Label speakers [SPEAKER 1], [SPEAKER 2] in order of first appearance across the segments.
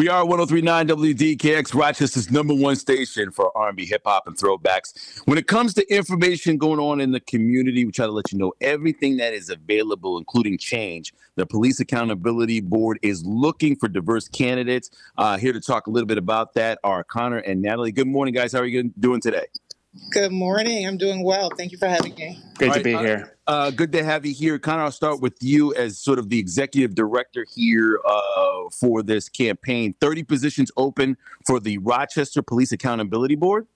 [SPEAKER 1] We are 1039 WDKX, Rochester's number one station for R&B, hip hop, and throwbacks. When it comes to information going on in the community, we try to let you know everything that is available, including change. The Police Accountability Board is looking for diverse candidates. Uh, here to talk a little bit about that are Connor and Natalie. Good morning, guys. How are you doing today?
[SPEAKER 2] Good morning. I'm doing well. Thank you for having me.
[SPEAKER 3] Great
[SPEAKER 1] All
[SPEAKER 3] to
[SPEAKER 1] right,
[SPEAKER 3] be
[SPEAKER 1] uh,
[SPEAKER 3] here.
[SPEAKER 1] Uh, good to have you here. Connor, I'll start with you as sort of the executive director here uh, for this campaign. 30 positions open for the Rochester Police Accountability Board.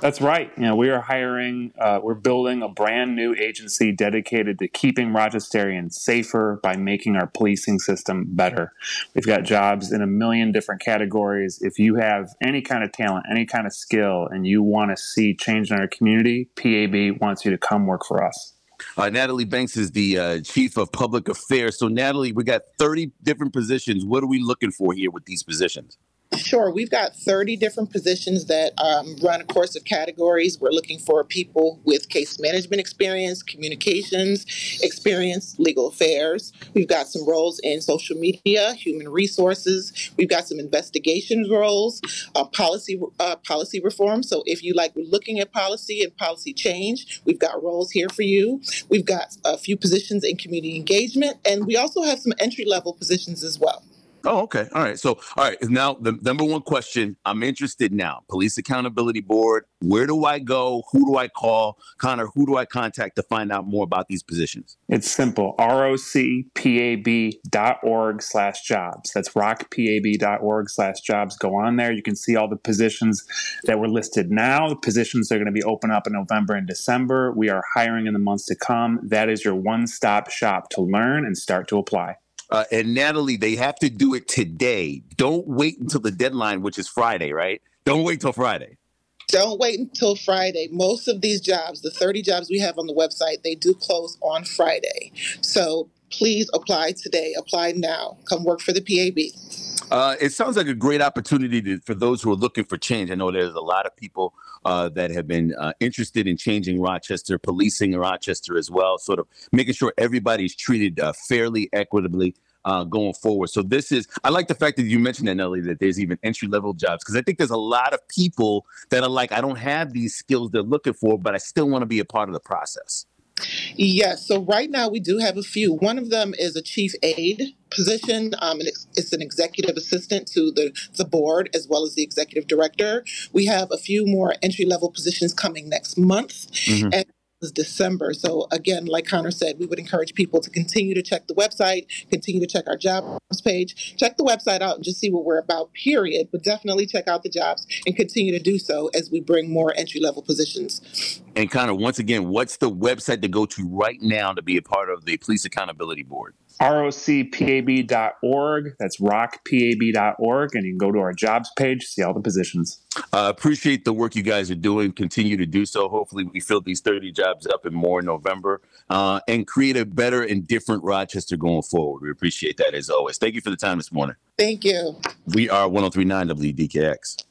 [SPEAKER 3] That's right. You know, we are hiring, uh, we're building a brand new agency dedicated to keeping Rochesterians safer by making our policing system better. We've got jobs in a million different categories. If you have any kind of talent, any kind of skill, and you want to see change in our community, PAB wants you to come work for us.
[SPEAKER 1] Uh, Natalie Banks is the uh, chief of public affairs. So, Natalie, we got 30 different positions. What are we looking for here with these positions?
[SPEAKER 2] Sure. We've got 30 different positions that um, run a course of categories. We're looking for people with case management experience, communications experience, legal affairs. We've got some roles in social media, human resources. We've got some investigations roles, uh, policy uh, policy reform. So if you like looking at policy and policy change, we've got roles here for you. We've got a few positions in community engagement, and we also have some entry level positions as well.
[SPEAKER 1] Oh, okay. All right. So, all right. Now, the number one question I'm interested now Police Accountability Board. Where do I go? Who do I call? Connor, who do I contact to find out more about these positions?
[SPEAKER 3] It's simple. rocpab.org slash jobs. That's rocpab.org slash jobs. Go on there. You can see all the positions that were listed now. The positions are going to be open up in November and December. We are hiring in the months to come. That is your one stop shop to learn and start to apply.
[SPEAKER 1] Uh, and Natalie, they have to do it today. Don't wait until the deadline, which is Friday, right? Don't wait till Friday.
[SPEAKER 2] Don't wait until Friday. Most of these jobs, the 30 jobs we have on the website, they do close on Friday. So please apply today. Apply now. Come work for the PAB.
[SPEAKER 1] Uh, it sounds like a great opportunity to, for those who are looking for change. I know there's a lot of people uh, that have been uh, interested in changing Rochester, policing Rochester as well, sort of making sure everybody's treated uh, fairly, equitably. Uh, going forward. So this is, I like the fact that you mentioned that, Nelly, that there's even entry level jobs because I think there's a lot of people that are like, I don't have these skills they're looking for, but I still want to be a part of the process.
[SPEAKER 2] Yes. So right now we do have a few. One of them is a chief aide position. Um, and it's, it's an executive assistant to the, the board as well as the executive director. We have a few more entry level positions coming next month.
[SPEAKER 1] Mhm.
[SPEAKER 2] And it's December. So again, like Connor said, we would encourage people to continue to check the website, continue to check our jobs page, check the website out and just see what we're about, period. But definitely check out the jobs and continue to do so as we bring more entry level positions.
[SPEAKER 1] And Connor, once again, what's the website to go to right now to be a part of the Police Accountability Board?
[SPEAKER 3] rocpab.org. That's rocpab.org. And you can go to our jobs page, see all the positions.
[SPEAKER 1] Uh, appreciate the work you guys are doing. Continue to do so. Hopefully, we fill these 30 jobs up and more in November uh, and create a better and different Rochester going forward. We appreciate that as always. Thank you for the time this morning.
[SPEAKER 2] Thank you.
[SPEAKER 1] We are 1039 WDKX.